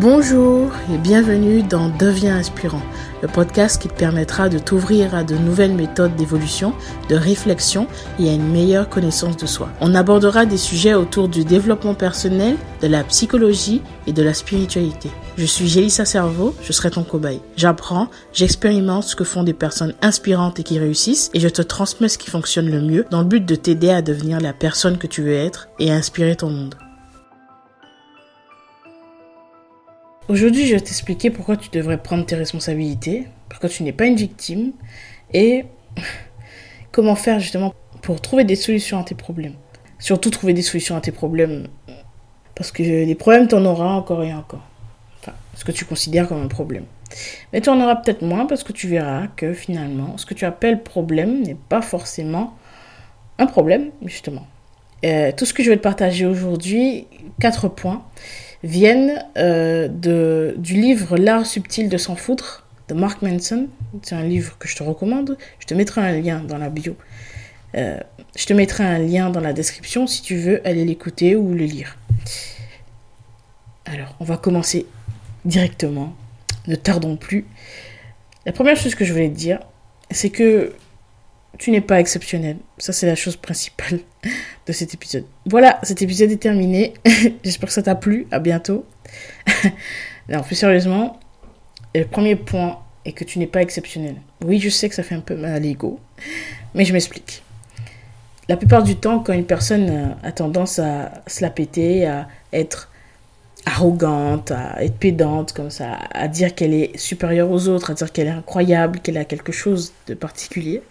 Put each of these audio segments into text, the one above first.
Bonjour et bienvenue dans Deviens inspirant, le podcast qui te permettra de t'ouvrir à de nouvelles méthodes d'évolution, de réflexion et à une meilleure connaissance de soi. On abordera des sujets autour du développement personnel, de la psychologie et de la spiritualité. Je suis Gélissa Cerveau, je serai ton cobaye. J'apprends, j'expérimente ce que font des personnes inspirantes et qui réussissent et je te transmets ce qui fonctionne le mieux dans le but de t'aider à devenir la personne que tu veux être et à inspirer ton monde. Aujourd'hui, je vais t'expliquer pourquoi tu devrais prendre tes responsabilités, pourquoi tu n'es pas une victime et comment faire justement pour trouver des solutions à tes problèmes. Surtout trouver des solutions à tes problèmes parce que les problèmes, tu en auras encore et encore. Enfin, ce que tu considères comme un problème. Mais tu en auras peut-être moins parce que tu verras que finalement, ce que tu appelles problème n'est pas forcément un problème, justement. Euh, tout ce que je vais te partager aujourd'hui, quatre points viennent euh, du livre L'art subtil de s'en foutre de Mark Manson. C'est un livre que je te recommande. Je te mettrai un lien dans la bio. Euh, je te mettrai un lien dans la description si tu veux aller l'écouter ou le lire. Alors, on va commencer directement. Ne tardons plus. La première chose que je voulais te dire, c'est que tu n'es pas exceptionnel. Ça, c'est la chose principale de cet épisode. Voilà, cet épisode est terminé. J'espère que ça t'a plu. À bientôt. non, plus sérieusement, le premier point est que tu n'es pas exceptionnel. Oui, je sais que ça fait un peu mal à l'ego, mais je m'explique. La plupart du temps, quand une personne euh, a tendance à se la péter, à être arrogante, à être pédante comme ça, à dire qu'elle est supérieure aux autres, à dire qu'elle est incroyable, qu'elle a quelque chose de particulier,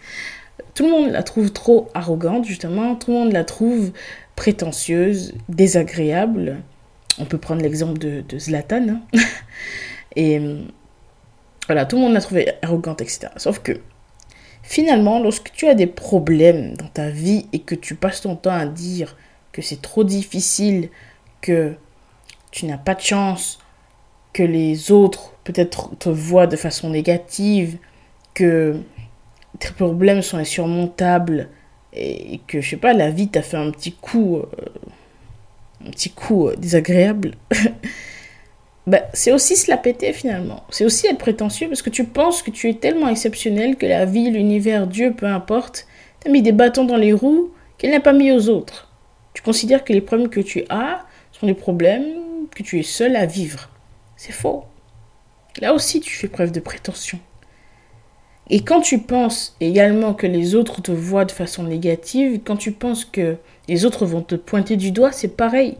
tout le monde la trouve trop arrogante, justement. Tout le monde la trouve prétentieuse, désagréable. On peut prendre l'exemple de, Zlatan. Hein. Et voilà, tout le monde l'a trouvée arrogante, etc. Sauf que finalement, lorsque tu as des problèmes dans ta vie et que tu passes ton temps à dire que c'est trop difficile, que tu n'as pas de chance, que les autres peut-être te voient de façon négative, que tes problèmes sont insurmontables et que, je sais pas, la vie t'a fait un petit coup, euh, un petit coup euh, désagréable, bah, c'est aussi se la péter finalement. C'est aussi être prétentieux parce que tu penses que tu es tellement exceptionnel que la vie, l'univers, Dieu, peu importe, t'as mis des bâtons dans les roues qu'elle n'a pas mis aux autres. Tu considères que les problèmes que tu as sont des problèmes que tu es seul à vivre. C'est faux. Là aussi, tu fais preuve de prétention. Et quand tu penses également que les autres te voient de façon négative, quand tu penses que les autres vont te pointer du doigt, c'est pareil.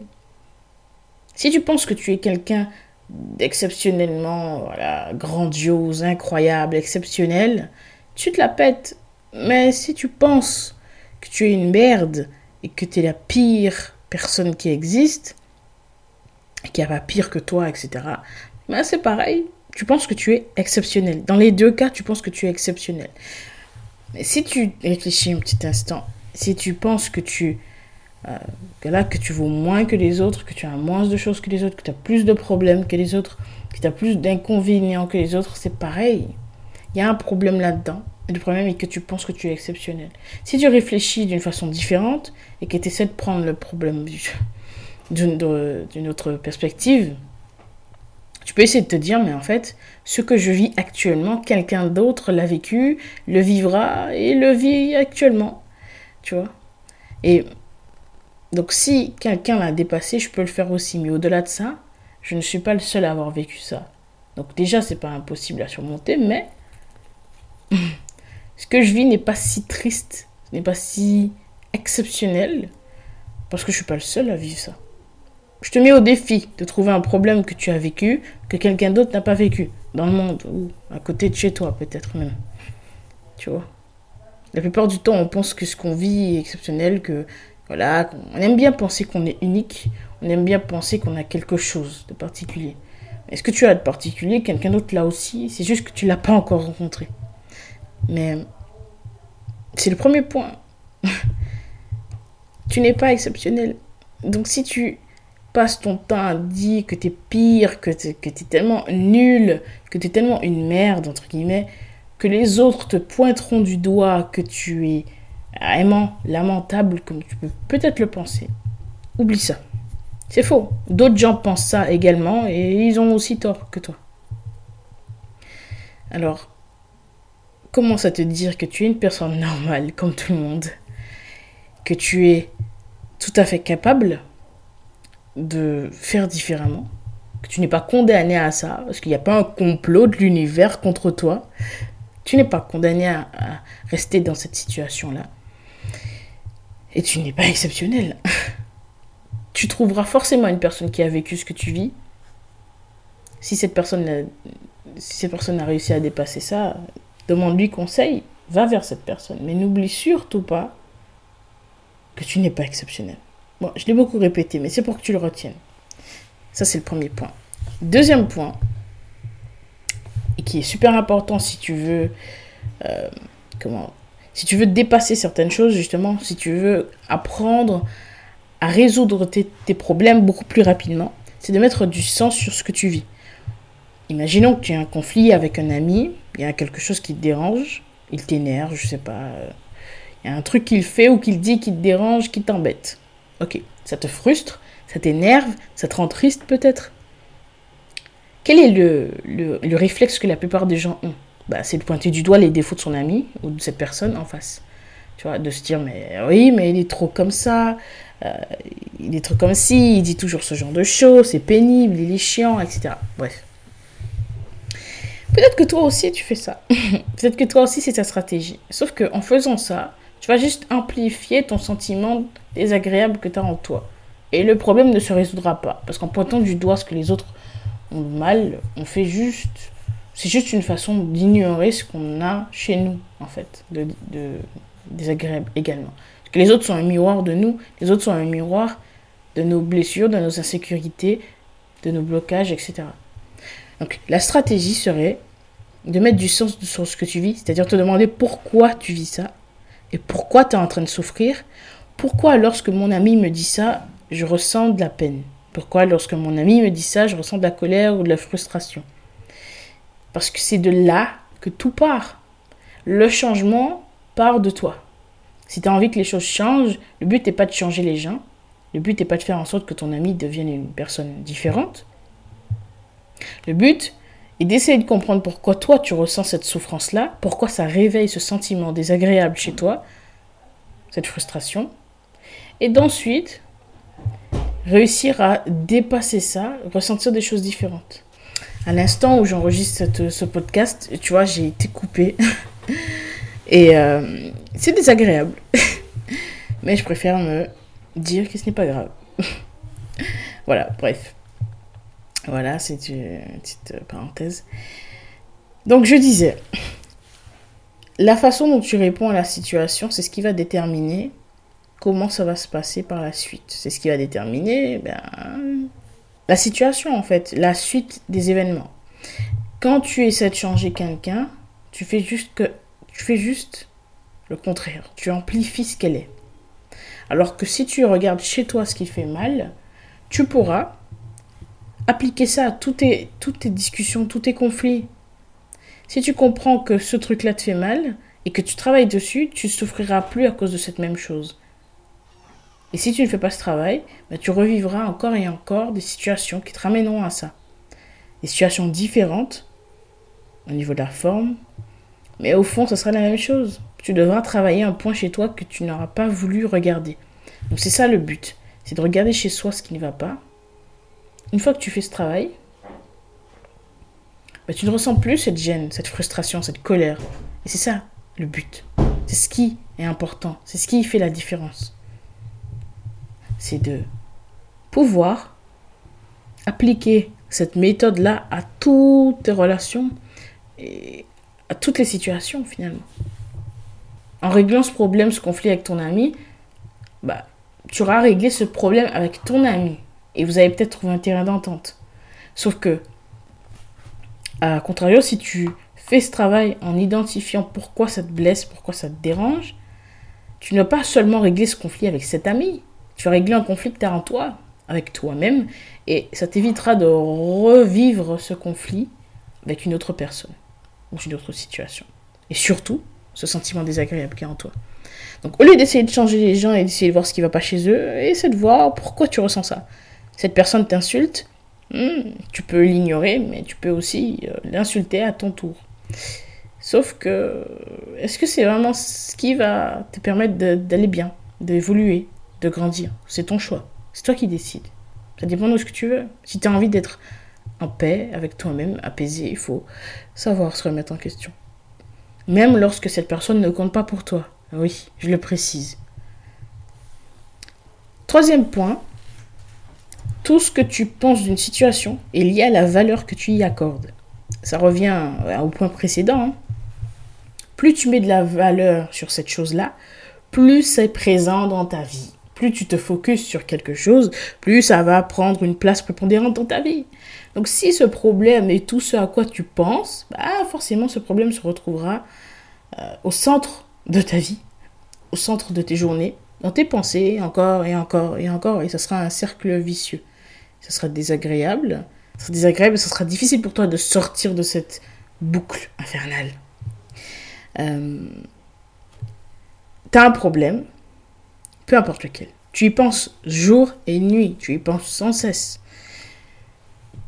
Si tu penses que tu es quelqu'un d'exceptionnellement voilà, grandiose, incroyable, exceptionnel, tu te la pètes. Mais si tu penses que tu es une merde et que tu es la pire personne qui existe, qu'il n'y a pas pire que toi, etc., ben c'est pareil tu penses que tu es exceptionnel. Dans les deux cas, tu penses que tu es exceptionnel. Mais si tu réfléchis un petit instant, si tu penses que tu euh, que là que tu vaux moins que les autres, que tu as moins de choses que les autres, que tu as plus de problèmes que les autres, que tu as plus d'inconvénients que les autres, c'est pareil. Il y a un problème là-dedans. le problème est que tu penses que tu es exceptionnel. Si tu réfléchis d'une façon différente et que tu essaies de prendre le problème d'une autre perspective, tu peux essayer de te dire, mais en fait, ce que je vis actuellement, quelqu'un d'autre l'a vécu, le vivra et le vit actuellement. Tu vois? Et donc, si quelqu'un l'a dépassé, je peux le faire aussi. Mais au-delà de ça, je ne suis pas le seul à avoir vécu ça. Donc, déjà, c'est pas impossible à surmonter, mais ce que je vis n'est pas si triste, n'est pas si exceptionnel, parce que je suis pas le seul à vivre ça. Je te mets au défi de trouver un problème que tu as vécu, que quelqu'un d'autre n'a pas vécu, dans le monde, ou à côté de chez toi peut-être même. Tu vois? La plupart du temps, on pense que ce qu'on vit est exceptionnel, que voilà, on aime bien penser qu'on est unique, on aime bien penser qu'on a quelque chose de particulier. Est-ce que tu as de particulier? Quelqu'un d'autre l'a aussi, c'est juste que tu l'as pas encore rencontré. Mais c'est le premier point. tu n'es pas exceptionnel. Donc si tu passes ton temps à dire que t'es pire, que t'es, que tellement nul, que t'es tellement une merde, entre guillemets, que les autres te pointeront du doigt que tu es aimant, lamentable, comme tu peux peut-être le penser. Oublie ça. C'est faux. D'autres gens pensent ça également et ils ont aussi tort que toi. Alors, commence à te dire que tu es une personne normale comme tout le monde, que tu es tout à fait capable de faire différemment, que tu n'es pas condamné à ça, parce qu'il n'y a pas un complot de l'univers contre toi. Tu n'es pas condamné à, rester dans cette situation-là. Et tu n'es pas exceptionnel. tu trouveras forcément une personne qui a vécu ce que tu vis. Si cette personne, si cette personne a réussi à dépasser ça, demande-lui conseil, va vers cette personne. Mais n'oublie surtout pas que tu n'es pas exceptionnel. Bon, je l'ai beaucoup répété, mais c'est pour que tu le retiennes. Ça, c'est le premier point. Deuxième point, et qui est super important si tu veux, euh, dépasser certaines choses, justement, si tu veux apprendre à résoudre tes, tes problèmes beaucoup plus rapidement, c'est de mettre du sens sur ce que tu vis. Imaginons que tu as un conflit avec un ami, il y a quelque chose qui te dérange, il t'énerve, je sais pas, euh, il y a un truc qu'il fait ou qu'il dit qui te dérange, qui t'embête. Ok, ça te frustre, ça t'énerve, ça te rend triste peut-être? Quel est le, le, réflexe que la plupart des gens ont? Bah, C'est de pointer du doigt les défauts de son ami ou de cette personne en face. Tu vois, de se dire, mais oui, mais il est trop comme ça, euh, il est trop comme ci, il dit toujours ce genre de choses, c'est pénible, il est chiant, etc. Bref. Peut-être que toi aussi tu fais ça. Peut-être que toi aussi c'est ta stratégie. Sauf qu'en faisant ça, tu juste amplifier ton sentiment désagréable que tu as en toi. Et le problème ne se résoudra pas. Parce qu'en pointant du doigt ce que les autres ont mal, on fait juste. C'est juste une façon d'ignorer ce qu'on a chez nous, en fait, de, désagréable également. Parce que les autres sont un miroir de nous, les autres sont un miroir de nos blessures, de nos insécurités, de nos blocages, etc. Donc la stratégie serait de mettre du sens sur ce que tu vis, c'est-à-dire te demander pourquoi tu vis ça et pourquoi tu es en train de souffrir? Pourquoi lorsque mon ami me dit ça, je ressens de la peine? Pourquoi lorsque mon ami me dit ça, je ressens de la colère ou de la frustration? Parce que c'est de là que tout part. Le changement part de toi. Si tu as envie que les choses changent, le but n'est pas de changer les gens. Le but n'est pas de faire en sorte que ton ami devienne une personne différente. Le but est d'essayer de comprendre pourquoi toi tu ressens cette souffrance-là, pourquoi ça réveille ce sentiment désagréable chez toi, cette frustration, et d'ensuite réussir à dépasser ça, ressentir des choses différentes. À l'instant où j'enregistre ce podcast, tu vois, j'ai été coupée. et euh, c'est désagréable. Mais je préfère me dire que ce n'est pas grave. voilà, bref. Voilà, c'est une petite parenthèse. Donc je disais, la façon dont tu réponds à la situation, c'est ce qui va déterminer comment ça va se passer par la suite. C'est ce qui va déterminer ben, la situation en fait, la suite des événements. Quand tu essaies de changer quelqu'un, tu fais juste que tu fais juste le contraire. Tu amplifies ce qu'elle est. Alors que si tu regardes chez toi ce qui fait mal, tu pourras appliquer ça à toutes tes, discussions, tous tes conflits. Si tu comprends que ce truc-là te fait mal et que tu travailles dessus, tu ne souffriras plus à cause de cette même chose. Et si tu ne fais pas ce travail, bah, tu revivras encore et encore des situations qui te ramèneront à ça. Des situations différentes au niveau de la forme, mais au fond, ce sera la même chose. Tu devras travailler un point chez toi que tu n'auras pas voulu regarder. Donc c'est ça le but, c'est de regarder chez soi ce qui ne va pas une fois que tu fais ce travail, bah, tu ne ressens plus cette gêne, cette frustration, cette colère. Et c'est ça le but. C'est ce qui est important. C'est ce qui fait la différence. C'est de pouvoir appliquer cette méthode-là à toutes tes relations et à toutes les situations finalement. En réglant ce problème, ce conflit avec ton ami, bah, tu auras réglé ce problème avec ton ami et vous allez peut-être trouver un terrain d'entente. Sauf que, à contrario, si tu fais ce travail en identifiant pourquoi ça te blesse, pourquoi ça te dérange, tu ne vas pas seulement régler ce conflit avec cet ami, tu vas régler un conflit que tu as en toi, avec toi-même, et ça t'évitera de revivre ce conflit avec une autre personne, ou une autre situation. Et surtout, ce sentiment désagréable qui est en toi. Donc au lieu d'essayer de changer les gens et d'essayer de voir ce qui ne va pas chez eux, essaie de voir pourquoi tu ressens ça. Cette personne t'insulte, hmm, tu peux l'ignorer, mais tu peux aussi euh, l'insulter à ton tour. Sauf que, est-ce que c'est vraiment ce qui va te permettre d'aller bien, d'évoluer, de grandir? C'est ton choix. C'est toi qui décides. Ça dépend de ce que tu veux. Si tu as envie d'être en paix avec toi-même, apaisé, il faut savoir se remettre en question. Même lorsque cette personne ne compte pas pour toi. Oui, je le précise. Troisième point, tout ce que tu penses d'une situation est lié à la valeur que tu y accordes. Ça revient au point précédent. Hein. Plus tu mets de la valeur sur cette chose-là, plus c'est présent dans ta vie. Plus tu te focuses sur quelque chose, plus ça va prendre une place prépondérante dans ta vie. Donc si ce problème est tout ce à quoi tu penses, bah forcément ce problème se retrouvera euh, au centre de ta vie, au centre de tes journées, dans tes pensées, encore et encore et encore, et ça sera un cercle vicieux. Ça sera désagréable, ça sera désagréable, ça sera difficile pour toi de sortir de cette boucle infernale. Euh, tu as un problème, peu importe lequel. Tu y penses jour et nuit, tu y penses sans cesse.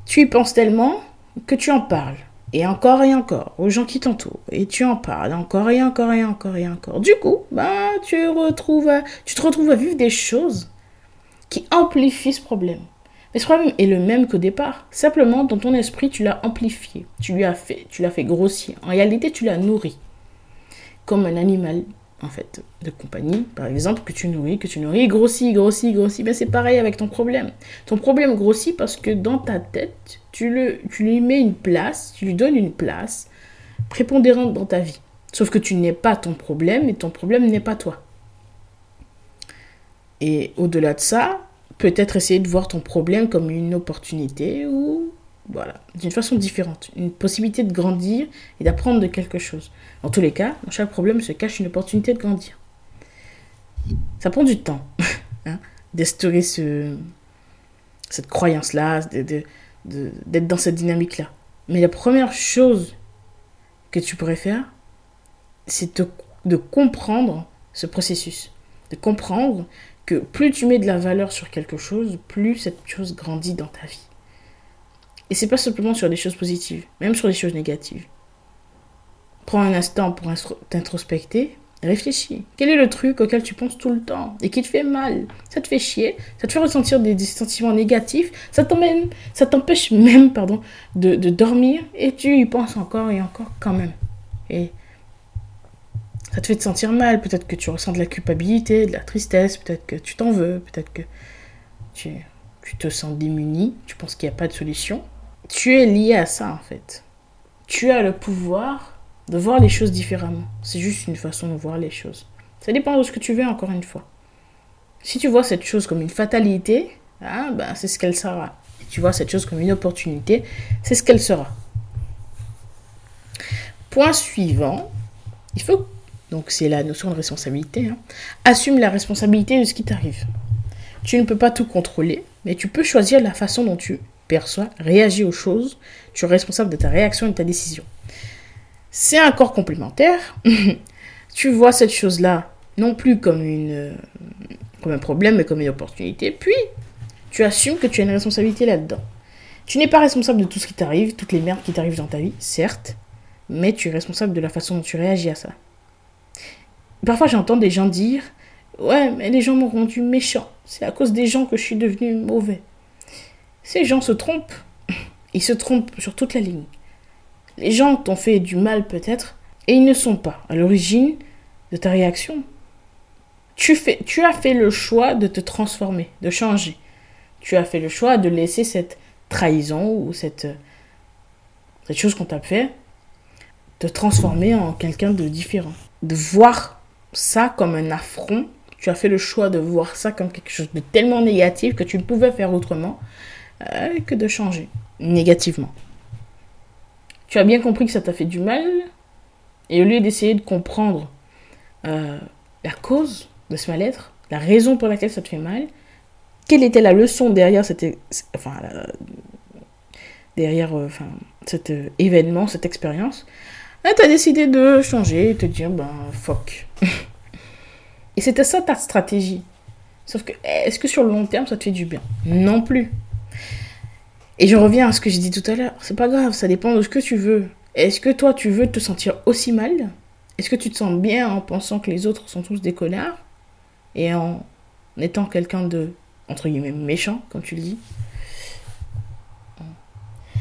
Tu y penses tellement que tu en parles. Et encore et encore aux gens qui t'entourent. Et tu en parles encore et encore et encore et encore. Du coup, bah, tu, retrouves tu te retrouves à vivre des choses qui amplifient ce problème. Mais ce problème est le même qu'au départ. Simplement, dans ton esprit, tu l'as amplifié. Tu lui as fait, tu l'as fait grossir. En réalité, tu l'as nourri. Comme un animal en fait, de compagnie, par exemple, que tu nourris, que tu nourris, grossit, grossit, grossit. Ben, c'est pareil avec ton problème. Ton problème grossit parce que dans ta tête, tu, le, tu lui mets une place, tu lui donnes une place prépondérante dans ta vie. Sauf que tu n'es pas ton problème et ton problème n'est pas toi. Et au-delà de ça, peut-être essayer de voir ton problème comme une opportunité ou voilà, d'une façon différente, une possibilité de grandir et d'apprendre de quelque chose. En tous les cas, dans chaque problème se cache une opportunité de grandir. Ça prend du temps hein, d'instaurer ce, cette croyance-là, d'être dans cette dynamique-là. Mais la première chose que tu pourrais faire, c'est de comprendre ce processus. De comprendre que plus tu mets de la valeur sur quelque chose, plus cette chose grandit dans ta vie. Et c'est pas simplement sur des choses positives, même sur des choses négatives. Prends un instant pour t'introspecter, réfléchis. Quel est le truc auquel tu penses tout le temps et qui te fait mal? Ça te fait chier, ça te fait ressentir des, sentiments négatifs, ça ça t'empêche même, pardon, de, de dormir? Et tu y penses encore et encore quand même. Et ça te fait te sentir mal, peut-être que tu ressens de la culpabilité, de la tristesse, peut-être que tu t'en veux, peut-être que tu, tu te sens démuni, tu penses qu'il n'y a pas de solution tu es lié à ça en fait. Tu as le pouvoir de voir les choses différemment. C'est juste une façon de voir les choses. Ça dépend de ce que tu veux encore une fois. Si tu vois cette chose comme une fatalité, ah, ben, c'est ce qu'elle sera. Si tu vois cette chose comme une opportunité, c'est ce qu'elle sera. Point suivant, il faut, donc c'est la notion de responsabilité, hein, assume la responsabilité de ce qui t'arrive. Tu ne peux pas tout contrôler, mais tu peux choisir la façon dont tu perçois, réagis aux choses, tu es responsable de ta réaction et de ta décision. C'est un corps complémentaire. tu vois cette chose-là non plus comme, une, comme un problème, mais comme une opportunité. Puis, tu assumes que tu as une responsabilité là-dedans. Tu n'es pas responsable de tout ce qui t'arrive, toutes les merdes qui t'arrivent dans ta vie, certes, mais tu es responsable de la façon dont tu réagis à ça. Parfois, j'entends des gens dire Ouais, mais les gens m'ont rendu méchant. C'est à cause des gens que je suis devenu mauvais. Ces gens se trompent. Ils se trompent sur toute la ligne. Les gens t'ont fait du mal peut-être, et ils ne sont pas à l'origine de ta réaction. Tu, fais, tu as fait le choix de te transformer, de changer. Tu as fait le choix de laisser cette trahison ou cette, cette chose qu'on t'a fait te transformer en quelqu'un de différent. De voir ça comme un affront. Tu as fait le choix de voir ça comme quelque chose de tellement négatif que tu ne pouvais faire autrement euh, que de changer négativement. Tu as bien compris que ça t'a fait du mal, et au lieu d'essayer de comprendre euh, la cause de ce mal-être, la raison pour laquelle ça te fait mal, quelle était la leçon derrière enfin, derrière euh, enfin, cet événement, cette expérience, tu as décidé de changer et te dire, ben, fuck. et c'était ça ta stratégie. Sauf que, est-ce que sur le long terme, ça te fait du bien? Non plus. Et je reviens à ce que j'ai dit tout à l'heure. C'est pas grave, ça dépend de ce que tu veux. Est-ce que toi, tu veux te sentir aussi mal? Est-ce que tu te sens bien en pensant que les autres sont tous des connards? Et en étant quelqu'un de, entre guillemets, méchant, comme tu le dis?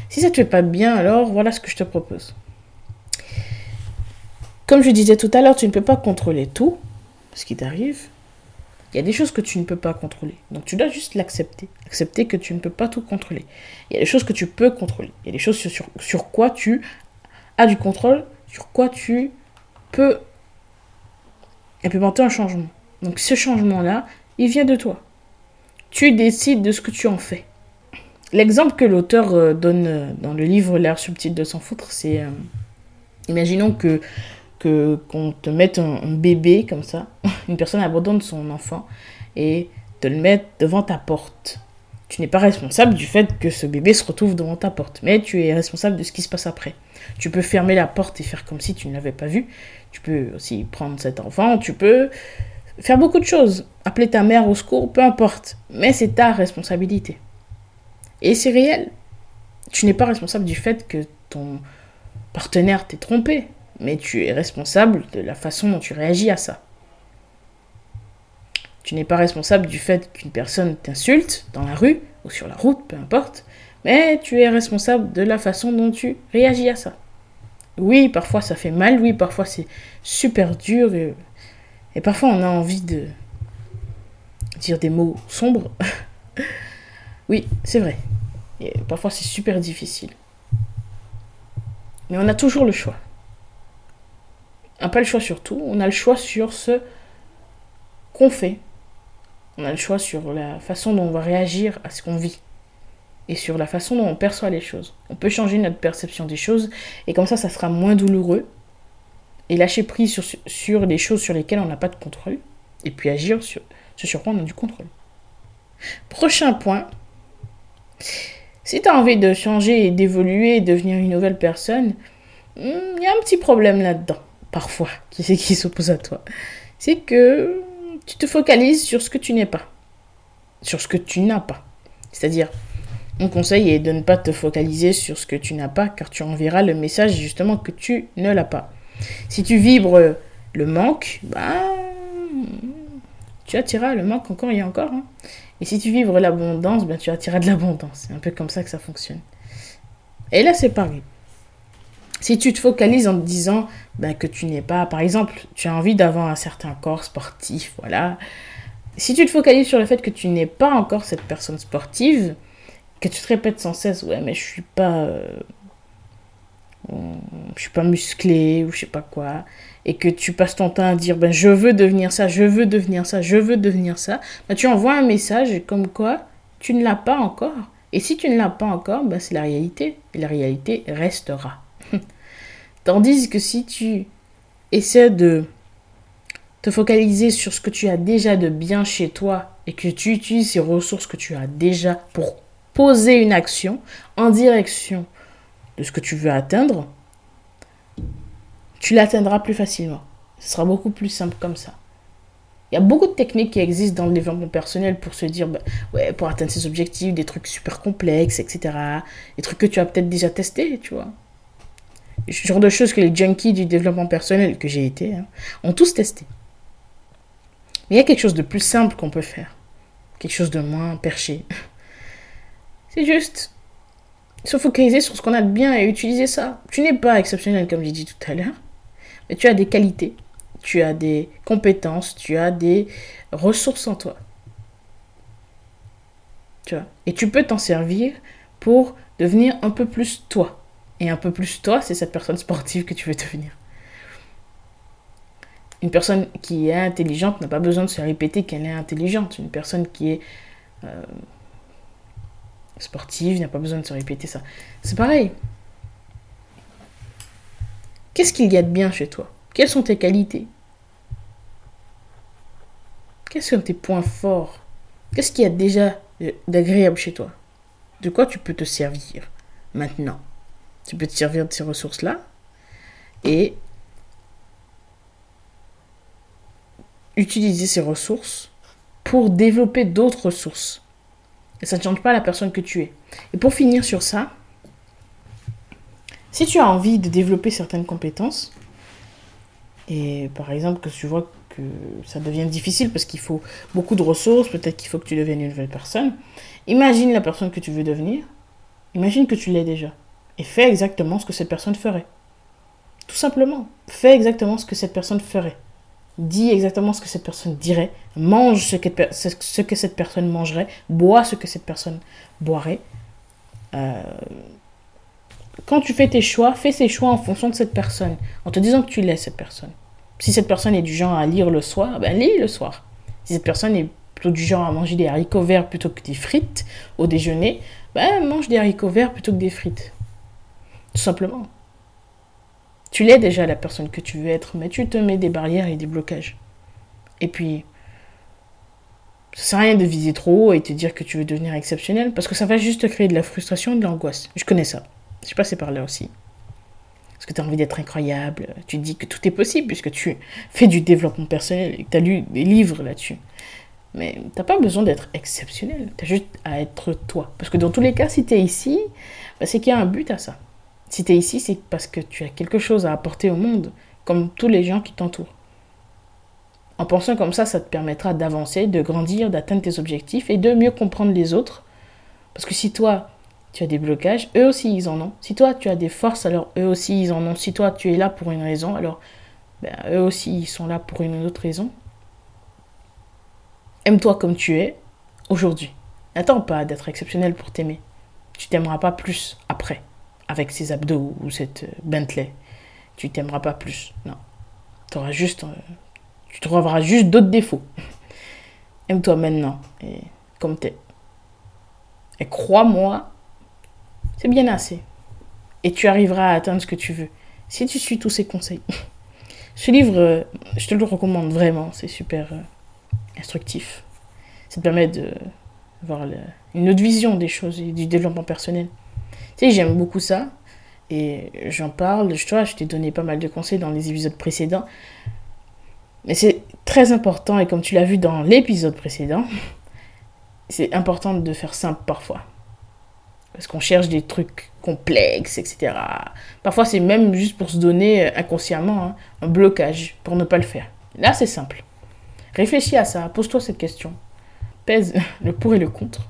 Si ça te fait pas bien, alors voilà ce que je te propose. Comme je disais tout à l'heure, tu ne peux pas contrôler tout, ce qui t'arrive. Il y a des choses que tu ne peux pas contrôler. Donc tu dois juste l'accepter. Accepter que tu ne peux pas tout contrôler. Il y a des choses que tu peux contrôler. Il y a des choses sur, quoi tu as du contrôle, sur quoi tu peux implémenter un changement. Donc ce changement-là, il vient de toi. Tu décides de ce que tu en fais. L'exemple que l'auteur euh, donne euh, dans le livre L'air subtil de s'en foutre, c'est... Euh, imaginons que que qu'on te mette un, bébé comme ça, une personne abandonne son enfant et te le mette devant ta porte. Tu n'es pas responsable du fait que ce bébé se retrouve devant ta porte, mais tu es responsable de ce qui se passe après. Tu peux fermer la porte et faire comme si tu ne l'avais pas vu. Tu peux aussi prendre cet enfant, tu peux faire beaucoup de choses, appeler ta mère au secours, peu importe, mais c'est ta responsabilité. Et c'est réel. Tu n'es pas responsable du fait que ton partenaire t'ait trompé mais tu es responsable de la façon dont tu réagis à ça. Tu n'es pas responsable du fait qu'une personne t'insulte dans la rue ou sur la route, peu importe, mais tu es responsable de la façon dont tu réagis à ça. Oui, parfois ça fait mal, oui, parfois c'est super dur et, parfois on a envie de dire des mots sombres. oui, c'est vrai. Et parfois c'est super difficile. Mais on a toujours le choix. On n'a pas le choix sur tout, on a le choix sur ce qu'on fait. On a le choix sur la façon dont on va réagir à ce qu'on vit. Et sur la façon dont on perçoit les choses. On peut changer notre perception des choses et comme ça, ça sera moins douloureux. Et lâcher prise sur, les choses sur lesquelles on n'a pas de contrôle. Et puis agir sur ce sur quoi on a du contrôle. Prochain point. Si tu as envie de changer et d'évoluer, devenir une nouvelle personne, hmm, il y a un petit problème là-dedans parfois, qui qui s'oppose à toi, c'est que tu te focalises sur ce que tu n'es pas, sur ce que tu n'as pas. C'est-à-dire, mon conseil est de ne pas te focaliser sur ce que tu n'as pas, car tu enverras le message justement que tu ne l'as pas. Si tu vibres le manque, bah, tu attireras le manque encore et encore. Hein. Et si tu vibres l'abondance, ben, tu attireras de l'abondance. C'est un peu comme ça que ça fonctionne. Et là, c'est pareil. Si tu te focalises en te disant ben, que tu n'es pas, par exemple, tu as envie d'avoir un certain corps sportif, voilà. Si tu te focalises sur le fait que tu n'es pas encore cette personne sportive, que tu te répètes sans cesse, ouais, mais je suis pas, euh, je suis pas musclé ou je sais pas quoi, et que tu passes ton temps à dire, ben, je veux devenir ça, je veux devenir ça, je veux devenir ça, ben, tu envoies un message comme quoi tu ne l'as pas encore. Et si tu ne l'as pas encore, ben, c'est la réalité. Et la réalité restera. Tandis que si tu essaies de te focaliser sur ce que tu as déjà de bien chez toi et que tu utilises ces ressources que tu as déjà pour poser une action en direction de ce que tu veux atteindre, tu l'atteindras plus facilement. Ce sera beaucoup plus simple comme ça. Il y a beaucoup de techniques qui existent dans le développement personnel pour se dire, bah, pour atteindre ses objectifs, des trucs super complexes, etc. Des trucs que tu as peut-être déjà testés, tu vois genre de choses que les junkies du développement personnel que j'ai été hein, ont tous testé. Mais il y a quelque chose de plus simple qu'on peut faire. Quelque chose de moins perché. C'est juste se focaliser sur ce qu'on a de bien et utiliser ça. Tu n'es pas exceptionnel comme j'ai dit tout à l'heure, mais tu as des qualités, tu as des compétences, tu as des ressources en toi. Tu vois Et tu peux t'en servir pour devenir un peu plus toi. Et un peu plus toi, c'est cette personne sportive que tu veux devenir. Une personne qui est intelligente n'a pas besoin de se répéter qu'elle est intelligente. Une personne qui est euh, sportive n'a pas besoin de se répéter ça. C'est pareil. Qu'est-ce qu'il y a de bien chez toi? Quelles sont tes qualités? Quels sont tes points forts? Qu'est-ce qu'il y a déjà d'agréable chez toi? De quoi tu peux te servir maintenant? Tu peux te servir de ces ressources-là et utiliser ces ressources pour développer d'autres ressources. Et ça ne change pas la personne que tu es. Et pour finir sur ça, si tu as envie de développer certaines compétences, et par exemple que tu vois que ça devient difficile parce qu'il faut beaucoup de ressources, peut-être qu'il faut que tu deviennes une nouvelle personne, imagine la personne que tu veux devenir, imagine que tu l'es déjà, et fais exactement ce que cette personne ferait. Tout simplement, fais exactement ce que cette personne ferait. Dis exactement ce que cette personne dirait, mange ce que, ce que cette personne mangerait, bois ce que cette personne boirait. Euh, quand tu fais tes choix, fais ces choix en fonction de cette personne, en te disant que tu l'es cette personne. Si cette personne est du genre à lire le soir, ben lis le soir. Si cette personne est plutôt du genre à manger des haricots verts plutôt que des frites au déjeuner, ben mange des haricots verts plutôt que des frites. Tout simplement. Tu l'es déjà la personne que tu veux être, mais tu te mets des barrières et des blocages. Et puis, ça sert à rien de viser trop haut et te dire que tu veux devenir exceptionnel, parce que ça va juste créer de la frustration et de l'angoisse. Je connais ça. Je suis passé par là aussi. Parce que tu as envie d'être incroyable, tu dis que tout est possible puisque tu fais du développement personnel et que tu as lu des livres là-dessus. Mais t'as pas besoin d'être exceptionnel, tu as juste à être toi. Parce que dans tous les cas, si tu es ici, bah, c'est qu'il y a un but à ça. Si tu es ici, c'est parce que tu as quelque chose à apporter au monde, comme tous les gens qui t'entourent. En pensant comme ça, ça te permettra d'avancer, de grandir, d'atteindre tes objectifs et de mieux comprendre les autres. Parce que si toi, tu as des blocages, eux aussi ils en ont. Si toi, tu as des forces, alors eux aussi ils en ont. Si toi, tu es là pour une raison, alors ben, eux aussi ils sont là pour une autre raison. Aime-toi comme tu es aujourd'hui. N'attends pas d'être exceptionnel pour t'aimer. Tu t'aimeras pas plus après avec ces abdos ou cette euh, Bentley. Tu t'aimeras pas plus. Non. Auras juste, euh, tu trouveras juste d'autres défauts. Aime-toi maintenant, et comme t'es. Et crois-moi, c'est bien assez. Et tu arriveras à atteindre ce que tu veux. Si tu suis tous ces conseils. Ce livre, euh, je te le recommande vraiment. C'est super instructif. Ça te permet de voir une autre vision des choses et du développement personnel. Tu sais, j'aime beaucoup ça. Et j'en parle, je, je t'ai donné pas mal de conseils dans les épisodes précédents. Mais c'est très important, et comme tu l'as vu dans l'épisode précédent, c'est important de faire simple parfois. Parce qu'on cherche des trucs complexes, etc. Parfois, c'est même juste pour se donner euh, inconsciemment hein, un blocage pour ne pas le faire. Là, c'est simple. Réfléchis à ça, pose-toi cette question. Pèse le pour et le contre.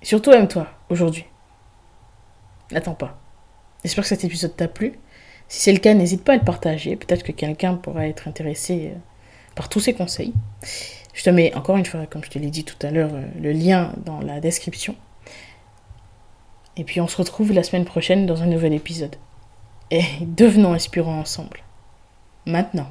surtout, aime-toi aujourd'hui. N'attends pas. J'espère que cet épisode t'a plu. Si c'est le cas, n'hésite pas à le partager. Peut-être que quelqu'un pourra être intéressé euh, par tous ces conseils. Je te mets encore une fois, comme je te l'ai dit tout à l'heure, euh, le lien dans la description. Et puis on se retrouve la semaine prochaine dans un nouvel épisode. Et devenons inspirants ensemble. Maintenant.